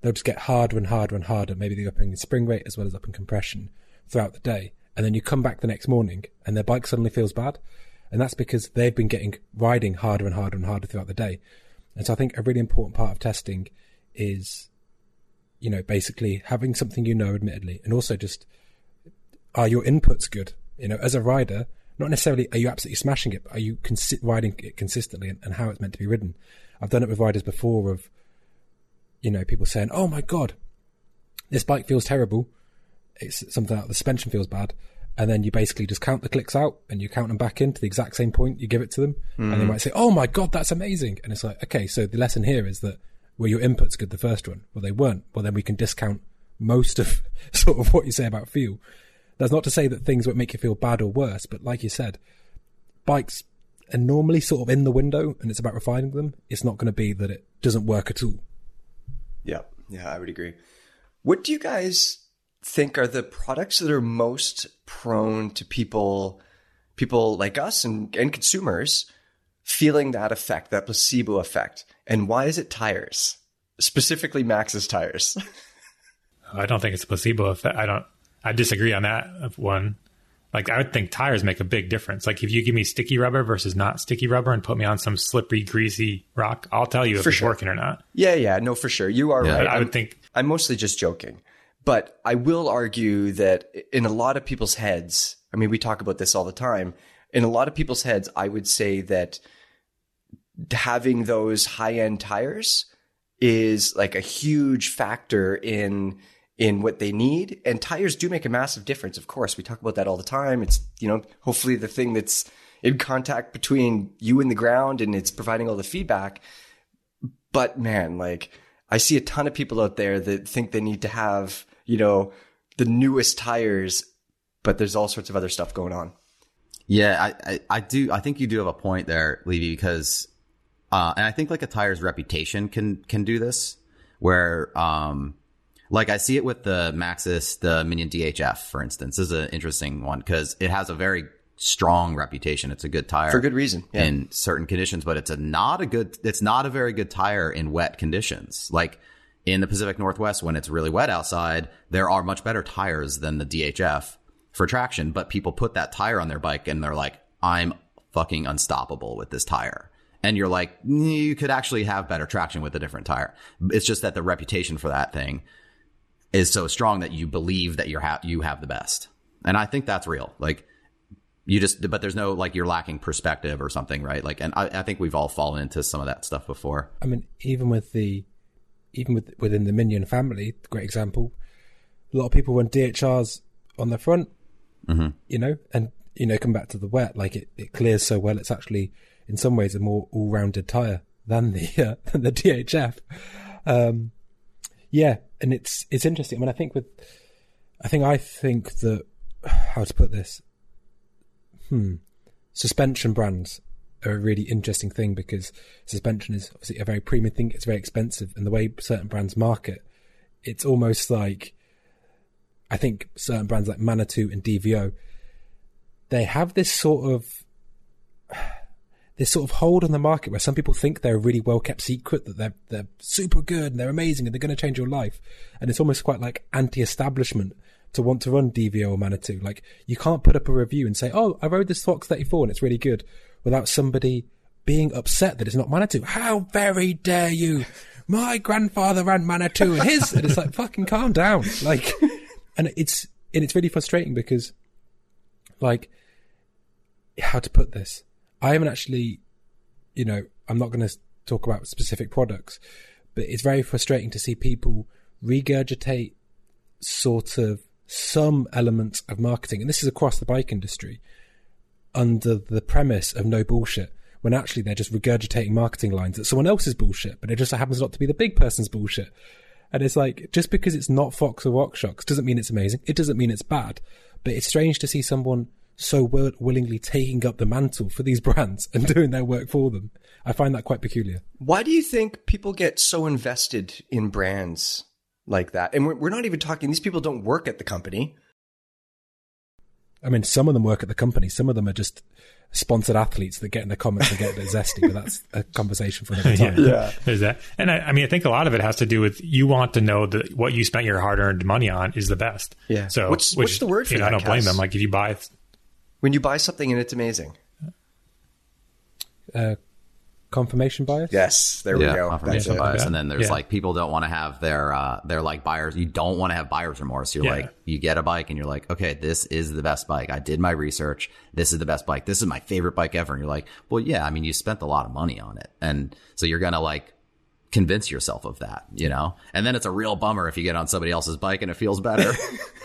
they'll just get harder and harder and harder. Maybe they're up in spring rate as well as up in compression throughout the day. And then you come back the next morning and their bike suddenly feels bad. And that's because they've been getting riding harder and harder and harder throughout the day. And so I think a really important part of testing is, you know, basically having something you know, admittedly, and also just are your inputs good? You know, as a rider, not necessarily are you absolutely smashing it, but are you consi- riding it consistently and, and how it's meant to be ridden? I've done it with riders before of, you know, people saying, "Oh my god, this bike feels terrible." It's something like the suspension feels bad, and then you basically just count the clicks out and you count them back in to the exact same point you give it to them, and they hmm. might say, "Oh my god, that's amazing!" And it's like, okay, so the lesson here is that were your inputs good the first one? Well, they weren't. Well, then we can discount most of <laughs> sort of what you say about fuel. That's not to say that things won't make you feel bad or worse, but like you said, bikes are normally sort of in the window, and it's about refining them. It's not going to be that it doesn't work at all. Yeah, yeah, I would agree. What do you guys think are the products that are most prone to people, people like us and, and consumers feeling that effect, that placebo effect? And why is it tires? Specifically, Maxxis tires. <laughs> I don't think it's a placebo effect. I don't. I disagree on that one. Like I would think tires make a big difference. Like if you give me sticky rubber versus not sticky rubber and put me on some slippery, greasy rock, I'll tell you if For it's sure. working or not. yeah, yeah, no, for sure. You are Yeah, right. I I'm- would think I'm mostly just joking. But I will argue that in a lot of people's heads, I mean, we talk about this all the time. In a lot of people's heads, I would say that having those high end tires is like a huge factor in in what they need and tires do make a massive difference of course. We talk about that all the time. It's you know hopefully the thing that's in contact between you and the ground and it's providing all the feedback. But man, like I see a ton of people out there that think they need to have, you know, the newest tires, but there's all sorts of other stuff going on. Yeah, I, I, I do. I think you do have a point there, Levy, because, uh, and I think like a tire's reputation can can do this, where, um, like I see it with the Maxxis, the Minion DHF, for instance, is an interesting one because it has a very strong reputation. It's a good tire For good reason. Yeah. in certain conditions, but it's a not a good. It's not a very good tire in wet conditions. Like in the Pacific Northwest, when it's really wet outside, there are much better tires than the DHF for traction. But people put that tire on their bike and they're like, "I'm fucking unstoppable with this tire." And you're like, you could actually have better traction with a different tire. It's just that the reputation for that thing is so strong that you believe that you're ha- you have the best. And I think that's real. Like you just, but there's no like you're lacking perspective or something, right? Like, and I, I think we've all fallen into some of that stuff before. I mean, even with the, even with within the Minion family, great example. A lot of people run DHRs on the front, you know, and you know, come back to the wet, like it, it clears so well. It's actually, in some ways, a more all-rounded tire than the <laughs> uh, than the DHF. um, yeah, and it's it's interesting. I mean, I think with, I think I think that <sighs> how to put this, hmm, suspension brands are a really interesting thing because suspension is obviously a very premium thing. It's very expensive, and the way certain brands market, it's almost like, I think certain brands like Manitou and DVO, they have this sort of this sort of hold on the market where some people think they're a really well kept secret that they're they're super good and they're amazing and they're going to change your life, and it's almost quite like anti-establishment to want to run DVO or Manitou. Like you can't put up a review and say, "Oh, I rode this Fox 34 and it's really good," without somebody being upset that it's not Manitou. How very dare you! My grandfather ran Manitou and his, and it's like fucking calm down. Like, and it's and it's really frustrating because, like, how to put this? I haven't actually, you know, I'm not going to talk about specific products, but it's very frustrating to see people regurgitate sort of some elements of marketing, and this is across the bike industry, under the premise of no bullshit, when actually they're just regurgitating marketing lines that someone else's bullshit, but it just happens not to be the big person's bullshit. And it's like, just because it's not Fox or RockShox doesn't mean it's amazing. It doesn't mean it's bad. But it's strange to see someone so will- willingly taking up the mantle for these <laughs> brands and doing their work for them. I find that quite peculiar. Why do you think people get so invested in brands like that? And we're, we're not even talking, these people don't work at the company. I mean, some of them work at the company. Some of them are just sponsored athletes that get in the comments and get a bit zesty, but that's a conversation for another <laughs> time. yeah. There's that. And I, I mean, I think a lot of it has to do with you want to know that what you spent your hard earned money on is the best. Yeah. So, What's- which, what's the word for you know, I don't blame them. Like if you buy, When you buy something and it's amazing. Uh, confirmation bias? Yes, there we go. confirmation That's bias, Yeah. and then there's Yeah. like people don't want to have their uh, their like buyers. You don't want to have buyer's remorse. You're Yeah. like you get a bike and you're like, okay, this is the best bike. I did my research. This is the best bike. This is my favorite bike ever. And you're like, well, yeah. I mean, you spent a lot of money on it, and so you're gonna like convince yourself of that, you know. And then it's a real bummer if you get on somebody else's bike and it feels better.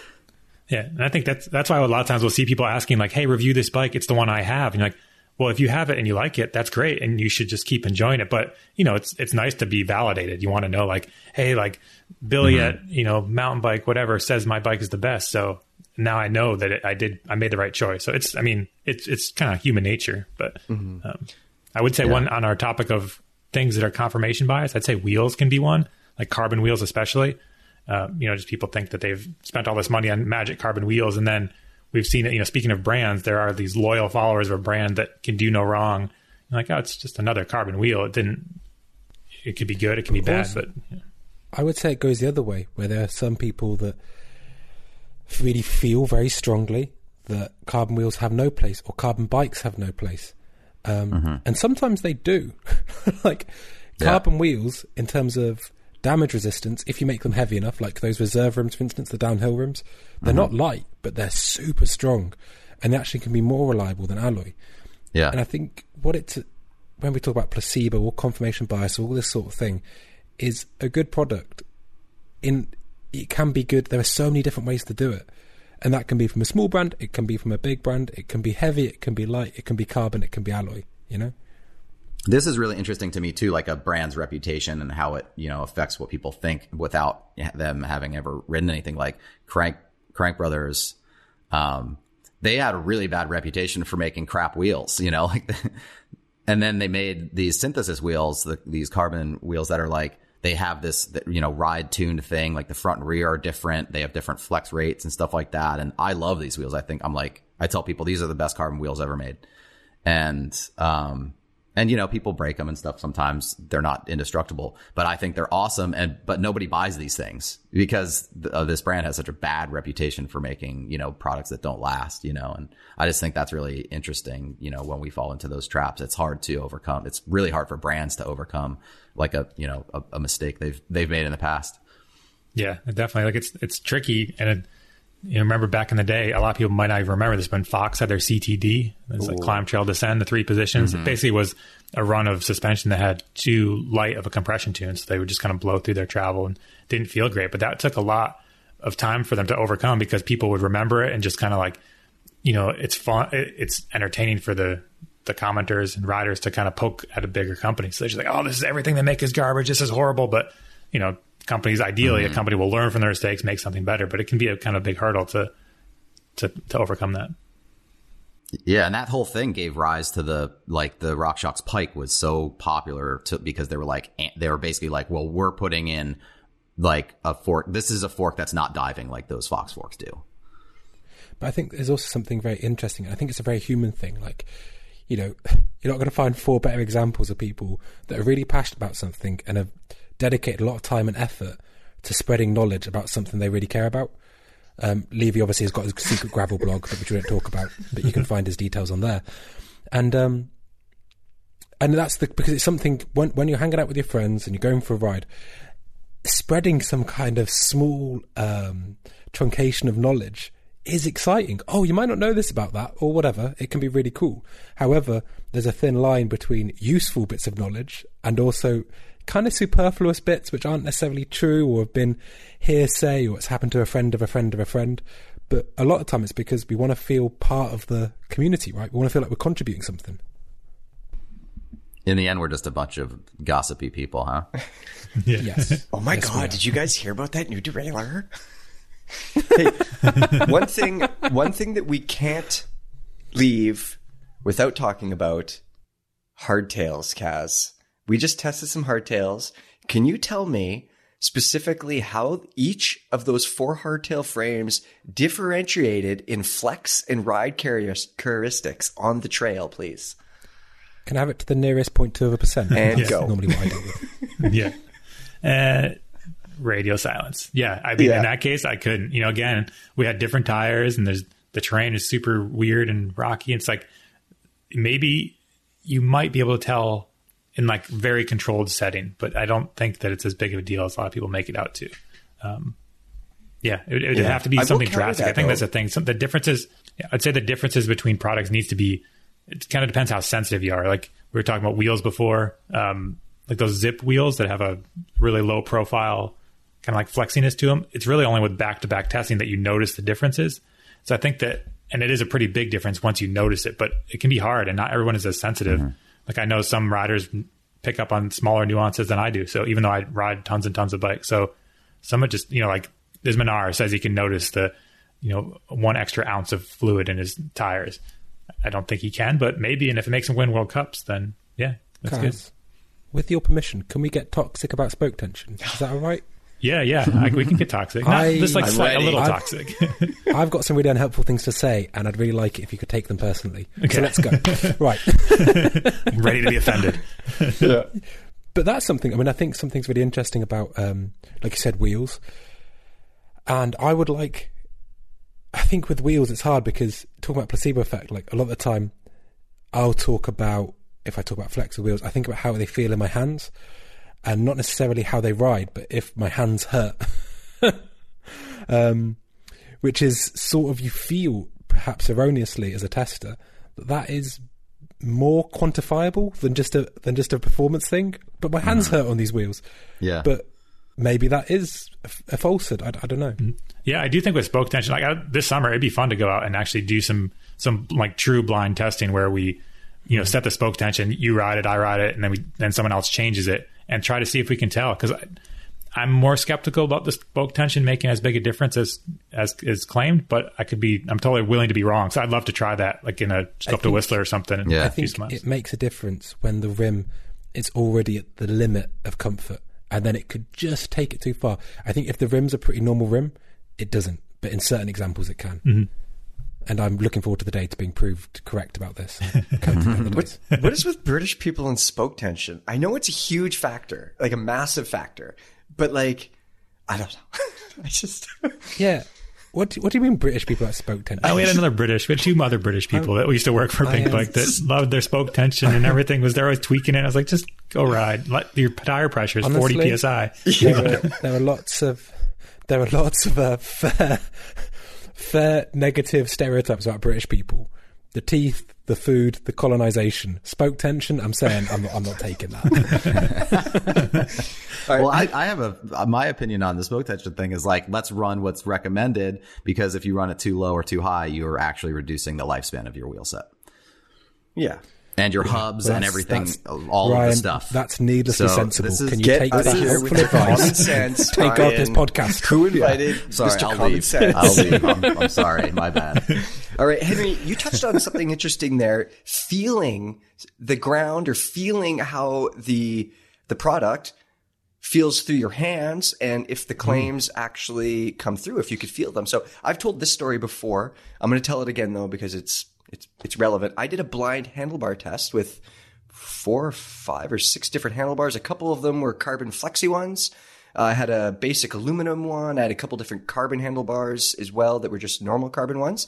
<laughs> yeah. And I think that's, that's why a lot of times we'll see people asking like, Hey, review this bike. It's the one I have. And you're like, well, if you have it and you like it, that's great. And you should just keep enjoying it. But you know, it's, it's nice to be validated. You want to know like, Hey, like Billy at, you know, mountain bike, whatever says my bike is the best. So now I know that it, I did, I made the right choice. So it's, I mean, it's, it's kind of human nature, but, um, I would say one on our topic of things that are confirmation bias, I'd say wheels can be one, like carbon wheels, especially. Uh, you know, just people think that they've spent all this money on magic carbon wheels, and then we've seen it. You know, speaking of brands, there are these loyal followers of a brand that can do no wrong. You're like, oh, it's just another carbon wheel. It didn't. It could be good. It can be bad, but yeah. I would say it goes the other way, where there are some people that really feel very strongly that carbon wheels have no place or carbon bikes have no place. Um, And sometimes they do. <laughs> like Yeah. carbon wheels, in terms of damage resistance, if you make them heavy enough, like those reserve rims, for instance, the downhill rims. they're mm-hmm. not light, but they're super strong. And they actually can be more reliable than alloy. yeah, And I think what it's when we talk about placebo or confirmation bias or all this sort of thing is a good product. In it can be good. There are so many different ways to do it, and that can be from a small brand. It can be from a big brand. It can be heavy. It can be light. It can be carbon. It can be alloy. You know. This is really interesting to me too like a brand's reputation and how it you know affects what people think without them having ever written anything like crank crank brothers. Um they had a really bad reputation for making crap wheels you know <laughs> like and then they made these synthesis wheels the, these carbon wheels that are like they have this you know ride tuned thing like the front and rear are different. They have different flex rates and stuff like that. And i love these wheels. I think i'm like i tell people these are the best carbon wheels ever made. And um and you know people break them and stuff sometimes. They're not indestructible but i think they're awesome. And but nobody buys these things because th- uh, this brand has such a bad reputation for making you know products that don't last you know and i just think that's really interesting you know when we fall into those traps. It's hard to overcome. It's really hard for brands to overcome like a you know a, a mistake they've they've made in the past. Yeah, definitely. Like it's it's tricky, and it, you know, remember back in the day, a lot of people might not even remember this. When Fox had their CTD, it's like climb, trail, descend, the three positions. It mm-hmm. basically was a run of suspension that had too light of a compression tune, so they would just kind of blow through their travel and didn't feel great. But that took a lot of time for them to overcome because people would remember it and just kind of like, you know, it's fun, it, it's entertaining for the the commenters and riders to kind of poke at a bigger company. So they're just like, oh, this is everything they make is garbage. This is horrible, but you know, companies ideally a mm-hmm. company will learn from their mistakes, make something better, but it can be a kind of big hurdle to to to overcome that. Yeah, and that whole thing gave rise to the like the RockShox Pike was so popular to because they were like they were basically like, well, we're putting in like a fork. This is a fork that's not diving like those Fox forks do. But I think there's also something very interesting. I think it's a very human thing. Like, you know, <laughs> you're not going to find four better examples of people that are really passionate about something and have dedicated a lot of time and effort to spreading knowledge about something they really care about. Um, Levy obviously has got his secret gravel blog, which we don't talk about, but you can find his details on there. And um, and that's the because it's something when when you're hanging out with your friends and you're going for a ride, spreading some kind of small um, truncation of knowledge is exciting. Oh, you might not know this about that or whatever. It can be really cool. However, there's a thin line between useful bits of knowledge and also kind of superfluous bits which aren't necessarily true or have been hearsay or it's happened to a friend of a friend of a friend. But a lot of time it's because we want to feel part of the community, right? We want to feel like we're contributing something. In the end, we're just a bunch of gossipy people, huh? <laughs> <laughs> Yes. Oh my Yes, god, did you guys hear about that new derailleur? <laughs> hey, one thing one thing that we can't leave without talking about hardtails, Kaz. We just tested some hardtails. Can you tell me specifically how each of those four hardtail frames differentiated in flex and ride characteristics on the trail, please? Can I have it to the nearest point two of a percent? And That's go. Normally what I do <laughs> yeah. Uh, radio silence. Yeah. I mean, Yeah. in that case, I couldn't. You know, again, we had different tires, and there's the terrain is super weird and rocky. It's like maybe you might be able to tell in like very controlled setting, but I don't think that it's as big of a deal as a lot of people make it out to. Um, yeah, it, it would Yeah. have to be something drastic. that, I think though. that's the thing. Some, the differences, I'd say the differences between products needs to be, it kind of depends how sensitive you are. Like we were talking about wheels before, um, like those Zipp wheels that have a really low profile, kind of like flexiness to them. It's really only with back to back testing that you notice the differences. So I think that, and it is a pretty big difference once you notice it, but it can be hard and not everyone is as sensitive. Like I know some riders pick up on smaller nuances than I do. So even though I ride tons and tons of bikes, so someone just, you know, like Minnaar says he can notice the, you know, one extra ounce of fluid in his tires. I don't think he can, but maybe. And if it makes him win World Cups, then yeah, that's good. With your permission, can we get toxic about spoke tension? Is that all right? Yeah, yeah, I, we can get toxic. Not I- just like slight, a little I've- toxic. <laughs> I've got some really unhelpful things to say, and I'd really like it if you could take them personally. So Okay. let's go. <laughs> right. I'm <laughs> ready to be offended. But that's something. I mean, I think something's really interesting about, um, like you said, wheels. And I would like. I think with wheels, it's hard because talking about placebo effect, like a lot of the time, I'll talk about if I talk about flexible wheels, I think about how they feel in my hands, and not necessarily how they ride, but if my hands hurt. <laughs> um, which is sort of you feel perhaps erroneously as a tester that that is more quantifiable than just a than just a performance thing. But my hands mm. hurt on these wheels. Yeah. But maybe that is a, a falsehood. I, I don't know. Mm-hmm. Yeah, I do think with spoke tension, like I, this summer, it'd be fun to go out and actually do some some like true blind testing where we, you know, mm. set the spoke tension, you ride it, I ride it, and then we then someone else changes it and try to see if we can tell. Because I'm more skeptical about the spoke tension making as big a difference as as is claimed, but I could be, I'm totally willing to be wrong. So I'd love to try that, like in a go to Whistler or something. Yeah. I think it makes a difference when the rim is already at the limit of comfort, and then it could just take it too far. I think if the rim's a pretty normal rim, it doesn't. But in certain examples, it can. Mm-hmm. And I'm looking forward to the day to being proved correct about this. <laughs> Come to the days. what is with British people and spoke tension? I know it's a huge factor, like a massive factor, but like, I don't know. <laughs> I just, yeah. What do, what do you mean British people that spoke tension? Oh, we had another British. We had two other British people that we used to work for Pink uh, Bike that loved their spoke tension and everything. Was they're always tweaking it. I was like, just go ride. Let your tire pressure is Honestly, forty psi. there, are, there are lots of there are lots of uh, <laughs> fair fair negative stereotypes about British people. The teeth, the food, the colonization, spoke tension. I'm saying I'm not, I'm not taking that. <laughs> Well, I, I have a uh, my opinion on the spoke tension thing is like let's run what's recommended because if you run it too low or too high, you're actually reducing the lifespan of your wheel set. yeah. And your hubs and everything, all of the stuff. That's needlessly So sensible. is- Can you take that helpful the common advice? sense. <laughs> Take off this podcast. Who invited Sorry, Mr. I'll leave. Sense? I'll leave. I'm, I'm sorry. My bad. <laughs> All right, Henry, you touched on something interesting there. Feeling the ground or feeling how the the product feels through your hands and if the mm. claims actually come through, if you could feel them. So I've told this story before. I'm going to tell it again though because it's it's it's relevant. I did a blind handlebar test with four or five or six different handlebars. A couple of them were carbon flexi ones. Uh, I had a basic aluminum one. I had a couple different carbon handlebars as well that were just normal carbon ones.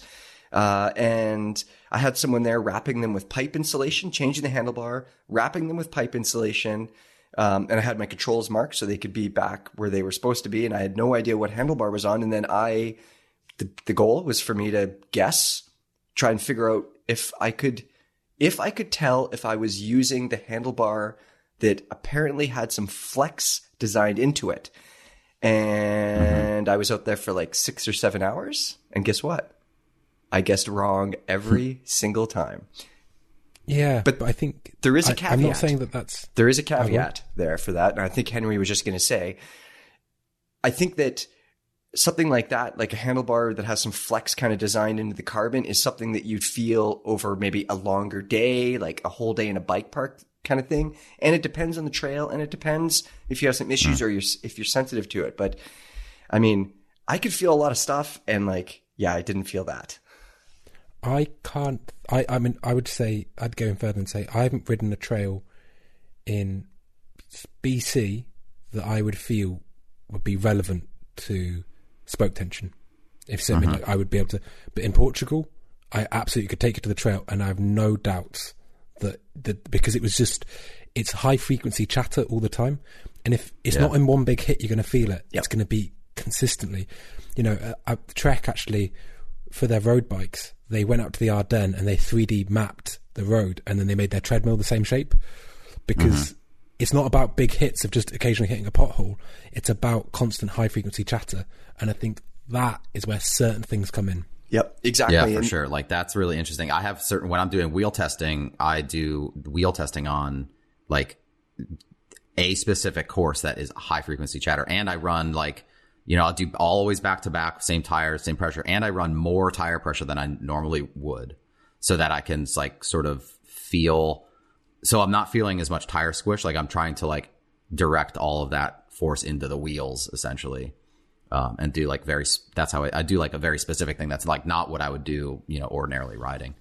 Uh, and I had someone there wrapping them with pipe insulation, changing the handlebar, wrapping them with pipe insulation. Um, and I had my controls marked so they could be back where they were supposed to be. And I had no idea what handlebar was on. And then I, the, the goal was for me to guess, try and figure out if I could, if I could tell if I was using the handlebar that apparently had some flex designed into it. And I was out there for like six or seven hours. And guess what? I guessed wrong every single time. Yeah, But but, I think there is a I, I'm not caveat. saying that that's There is a caveat there for that. And I think Henry was just going to say, I think that something like that, like a handlebar that has some flex kind of designed into the carbon, is something that you'd feel over maybe a longer day, like a whole day in a bike park kind of thing. And it depends on the trail, and it depends if you have some issues mm. or you're if you're sensitive to it. But I mean, I could feel a lot of stuff, and like, yeah, I didn't feel that. I can't. I, I mean, I would say I'd go in further and say I haven't ridden a trail in BC that I would feel would be relevant to spoke tension. If so, like, I would be able to. But in Portugal, I absolutely could take it to the trail, and I have no doubts that that because it was just it's high frequency chatter all the time, and if it's Yeah. not in one big hit, you're going to feel it. Yep. It's going to be consistently. You know, uh, uh, Trek actually for their road bikes, they went out to the Ardennes and they 3D mapped the road, and then they made their treadmill the same shape because it's not about big hits of just occasionally hitting a pothole. It's about constant high frequency chatter, and I think that is where certain things come in. Yep, exactly. Yeah, for And- sure. Like that's really interesting. I have certain when I'm doing wheel testing, I do wheel testing on like a specific course that is high frequency chatter, and I run like you know I'll do always back to back, same tire, same pressure, and I run more tire pressure than I normally would, so that I can like sort of feel. So I'm not feeling as much tire squish. Like I'm trying to like direct all of that force into the wheels essentially um, and do like very that's how I, I do like a very specific thing that's like not what I would do you know ordinarily riding.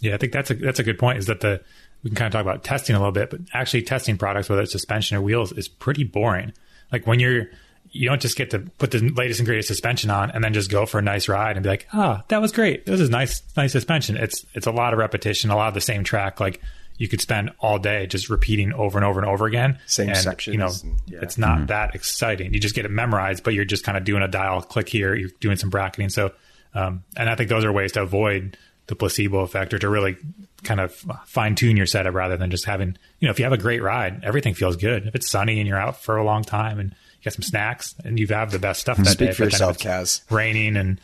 Yeah, I think that's a that's a good point. Is that the we can kind of talk about testing a little bit, but actually testing products, whether it's suspension or wheels, is pretty boring. Like when you're you don't just get to put the latest and greatest suspension on and then just go for a nice ride and be like, ah, that was great. This is nice, nice suspension. It's it's a lot of repetition, a lot of the same track. Like you could spend all day just repeating over and over and over again. Same and, sections You know, and- yeah. it's not that exciting. You just get it memorized, but you're just kind of doing a dial click here. You're doing some bracketing. So, um, and I think those are ways to avoid the placebo effect or to really kind of fine tune your setup rather than just having, you know, if you have a great ride, everything feels good. If it's sunny and you're out for a long time and you got some snacks and you have the best stuff that Speak day, for but then yourself, Kaz. raining and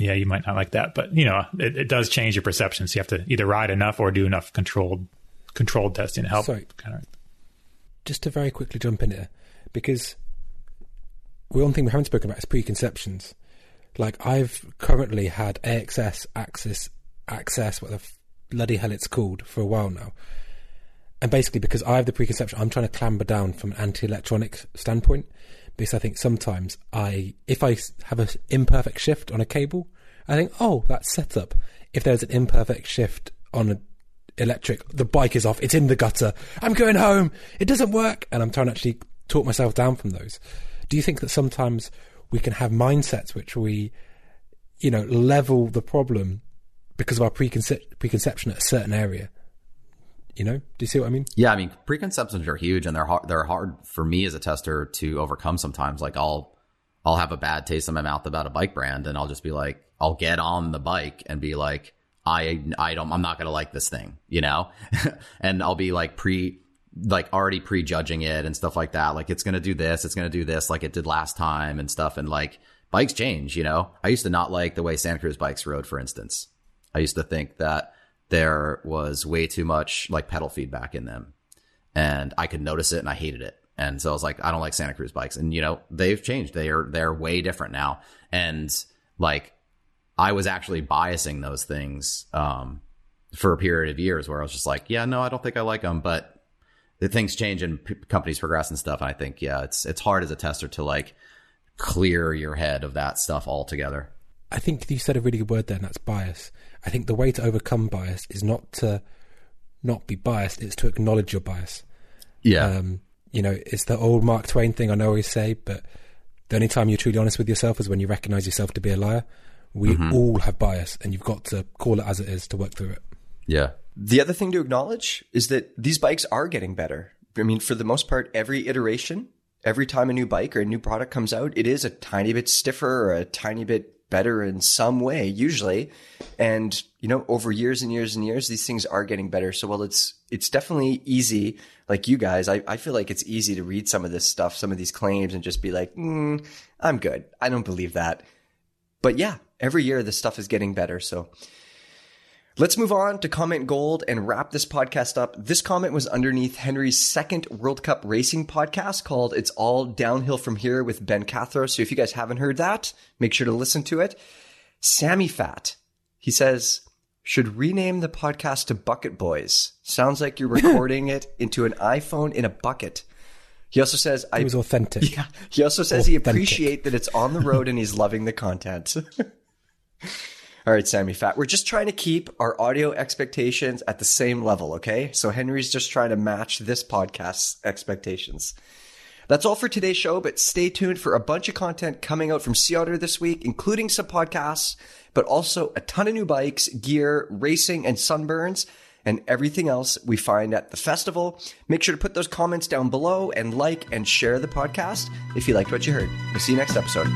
yeah, you might not like that, but you know, it, it does change your perception. So you have to either ride enough or do enough controlled, controlled testing to help Sorry. kind of just to very quickly jump in here, because one thing we haven't spoken about is preconceptions. Like I've currently had AXS access access, what the bloody hell it's called, for a while now. And basically, because I have the preconception, I'm trying to clamber down from an anti-electronic standpoint. Because I think sometimes I, if I have an imperfect shift on a cable, I think, oh, that's set up. If there's an imperfect shift on an electric, the bike is off, it's in the gutter, I'm going home, it doesn't work. And I'm trying to actually talk myself down from those. Do you think that sometimes we can have mindsets which we, you know, level the problem because of our preconce- preconception at a certain area? You know, do you see what I mean? Yeah, I mean preconceptions are huge and they're hard. They're hard for me as a tester to overcome. Sometimes, like I'll I'll have a bad taste in my mouth about a bike brand, and I'll just be like, I'll get on the bike and be like, I I don't I'm not gonna like this thing, you know, <laughs> and I'll be like pre like already prejudging it and stuff like that. Like it's gonna do this, it's gonna do this, like it did last time and stuff. And like bikes change, you know. I used to not like the way Santa Cruz bikes rode, for instance. I used to think that there was way too much like pedal feedback in them. And I could notice it and I hated it. And so I was like, I don't like Santa Cruz bikes. And you know, they've changed. They are they're way different now. And like I was actually biasing those things um, for a period of years where I was just like, yeah, no, I don't think I like them, but the things change and p- companies progress and stuff. And I think, yeah, it's it's hard as a tester to like clear your head of that stuff altogether. I think you said a really good word there, and that's bias. I think the way to overcome bias is not to not be biased; it's to acknowledge your bias. Yeah, Um, you know, it's the old Mark Twain thing I know always say, but the only time you're truly honest with yourself is when you recognize yourself to be a liar. We all have bias, and you've got to call it as it is to work through it. yeah, The other thing to acknowledge is that these bikes are getting better. I mean, for the most part, every iteration, every time a new bike or a new product comes out, it is a tiny bit stiffer or a tiny bit better in some way, usually. And, you know, over years and years and years, these things are getting better. So while it's, it's definitely easy, like you guys, I, I feel like it's easy to read some of this stuff, some of these claims and just be like, mm, I'm good. I don't believe that. But yeah, every year this stuff is getting better. So Let's move on to comment gold and wrap this podcast up. This comment was underneath Henry's second World Cup racing podcast called It's All Downhill From Here with Ben Cathro. So if you guys haven't heard that, make sure to listen to it. Sammy Fat, he says, should rename the podcast to Bucket Boys. Sounds like you're <laughs> recording it into an iPhone in a bucket. He also says, I was authentic. <laughs> yeah. He also says he Authentic. appreciate that it's on the road and he's loving the content. <laughs> All right, Sammy Fat. We're just trying to keep our audio expectations at the same level, okay? So Henry's just trying to match this podcast's expectations. That's all for today's show, but stay tuned for a bunch of content coming out from Sea Otter this week, including some podcasts, but also a ton of new bikes, gear, racing, and sunburns, and everything else we find at the festival. Make sure to put those comments down below and like and share the podcast if you liked what you heard. We'll see you next episode.